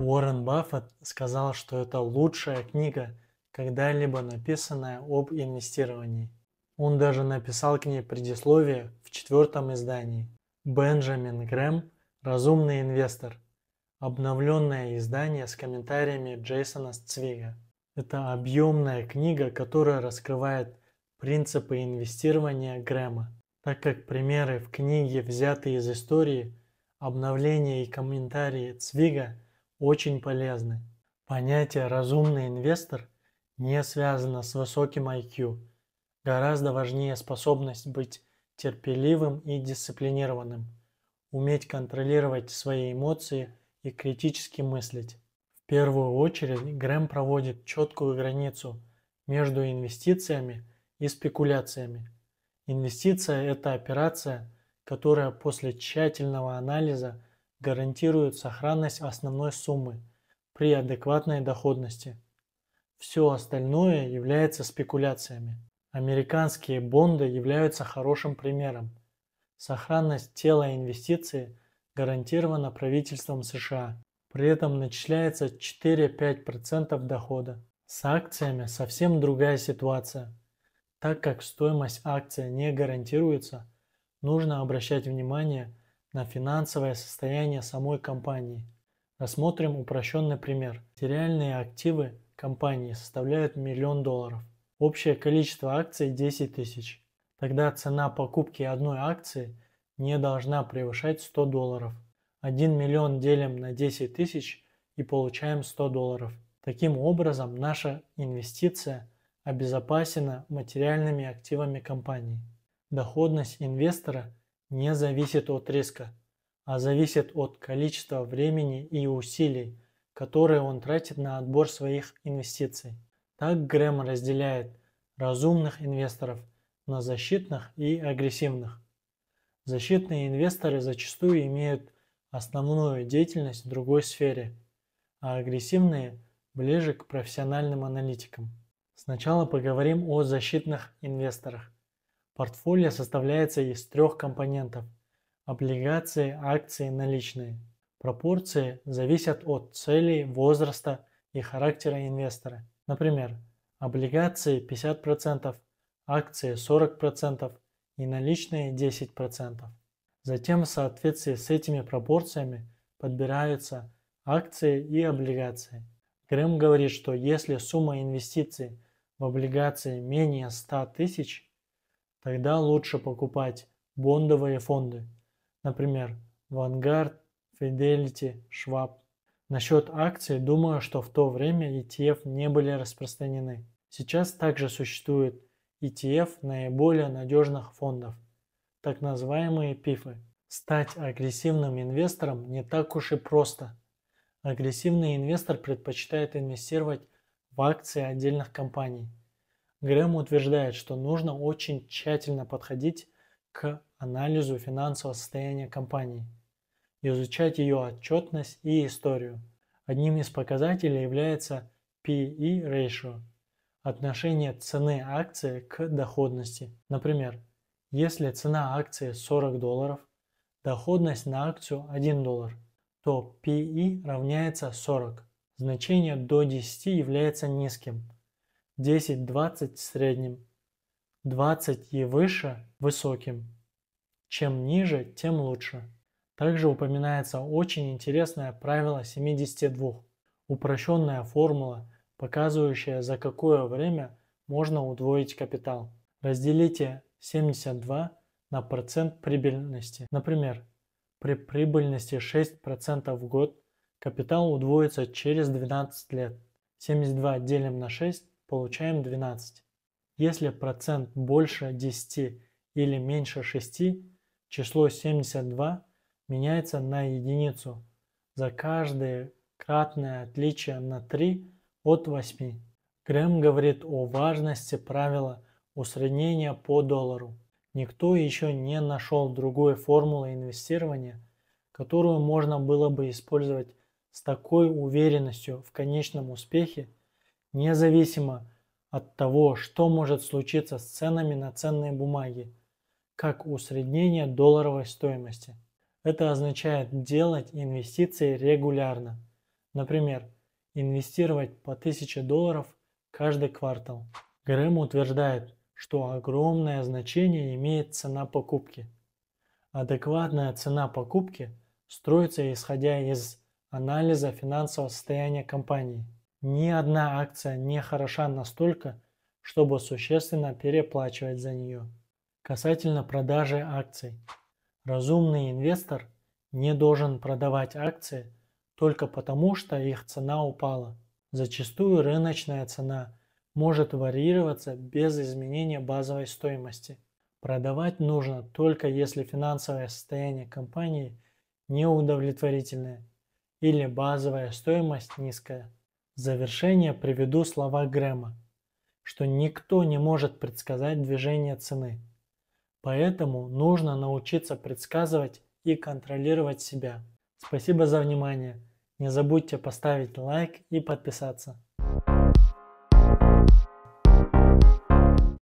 Уоррен Баффет сказал, что это лучшая книга, когда-либо написанная об инвестировании. Он даже написал к ней предисловие в четвертом издании. Бенджамин Грэм «Разумный инвестор». Обновленное издание с комментариями Джейсона Цвига. Это объемная книга, которая раскрывает принципы инвестирования Грэма. Так как примеры в книге взяты из истории, обновления и комментарии Цвига очень полезны. Понятие «разумный инвестор» не связано с высоким IQ. Гораздо важнее способность быть терпеливым и дисциплинированным, уметь контролировать свои эмоции и критически мыслить. В первую очередь Грэм проводит четкую границу между инвестициями и спекуляциями. Инвестиция – это операция, которая после тщательного анализа гарантирует сохранность основной суммы при адекватной доходности. Все остальное является спекуляциями. Американские бонды являются хорошим примером. Сохранность тела инвестиции гарантирована правительством США. При этом начисляется 4-5% дохода. С акциями совсем другая ситуация. Так как стоимость акции не гарантируется, нужно обращать внимание на финансовое состояние самой компании. Рассмотрим упрощенный пример. Материальные активы компании составляют миллион долларов. Общее количество акций 10 тысяч. Тогда цена покупки одной акции не должна превышать 100 долларов. 1 миллион делим на 10 тысяч и получаем 100 долларов. Таким образом, наша инвестиция обезопасена материальными активами компании. Доходность инвестора не зависит от риска, а зависит от количества времени и усилий, которые он тратит на отбор своих инвестиций. Так Грэм разделяет разумных инвесторов на защитных и агрессивных. Защитные инвесторы зачастую имеют основную деятельность в другой сфере, а агрессивные – ближе к профессиональным аналитикам. Сначала поговорим о защитных инвесторах. Портфолио составляется из трех компонентов – облигации, акции, наличные. Пропорции зависят от целей, возраста и характера инвестора. Например, облигации 50%, акции 40% и наличные 10%. Затем в соответствии с этими пропорциями подбираются акции и облигации. Грэм говорит, что если сумма инвестиций в облигации менее 100 тысяч, Тогда лучше покупать бондовые фонды, например, Vanguard, Fidelity, Schwab. Насчет акций, думаю, что в то время ETF не были распространены. Сейчас также существует ETF наиболее надежных фондов, так называемые ПИФы. Стать агрессивным инвестором не так уж и просто. Агрессивный инвестор предпочитает инвестировать в акции отдельных компаний – Грэм утверждает, что нужно очень тщательно подходить к анализу финансового состояния компании, изучать ее отчетность и историю. Одним из показателей является PE ratio – отношение цены акции к доходности. Например, если цена акции 40 долларов, доходность на акцию 1 доллар, то PE равняется 40. Значение до 10 является низким – 10-20 средним, 20 и выше высоким. Чем ниже, тем лучше. Также упоминается очень интересное правило 72. Упрощенная формула, показывающая за какое время можно удвоить капитал. Разделите 72 на процент прибыльности. Например, при прибыльности 6% в год капитал удвоится через 12 лет. 72 делим на 6 получаем 12. Если процент больше 10 или меньше 6, число 72 меняется на единицу за каждое кратное отличие на 3 от 8. Грэм говорит о важности правила усреднения по доллару. Никто еще не нашел другой формулы инвестирования, которую можно было бы использовать с такой уверенностью в конечном успехе, независимо от того, что может случиться с ценами на ценные бумаги, как усреднение долларовой стоимости. Это означает делать инвестиции регулярно, Например, инвестировать по 1000 долларов каждый квартал. Грэм утверждает, что огромное значение имеет цена покупки. Адекватная цена покупки строится исходя из анализа финансового состояния компании. Ни одна акция не хороша настолько, чтобы существенно переплачивать за нее. Касательно продажи акций. Разумный инвестор не должен продавать акции только потому, что их цена упала. Зачастую рыночная цена может варьироваться без изменения базовой стоимости. Продавать нужно только если финансовое состояние компании неудовлетворительное или базовая стоимость низкая. Завершение приведу слова Грэма, что никто не может предсказать движение цены. Поэтому нужно научиться предсказывать и контролировать себя. Спасибо за внимание. Не забудьте поставить лайк и подписаться.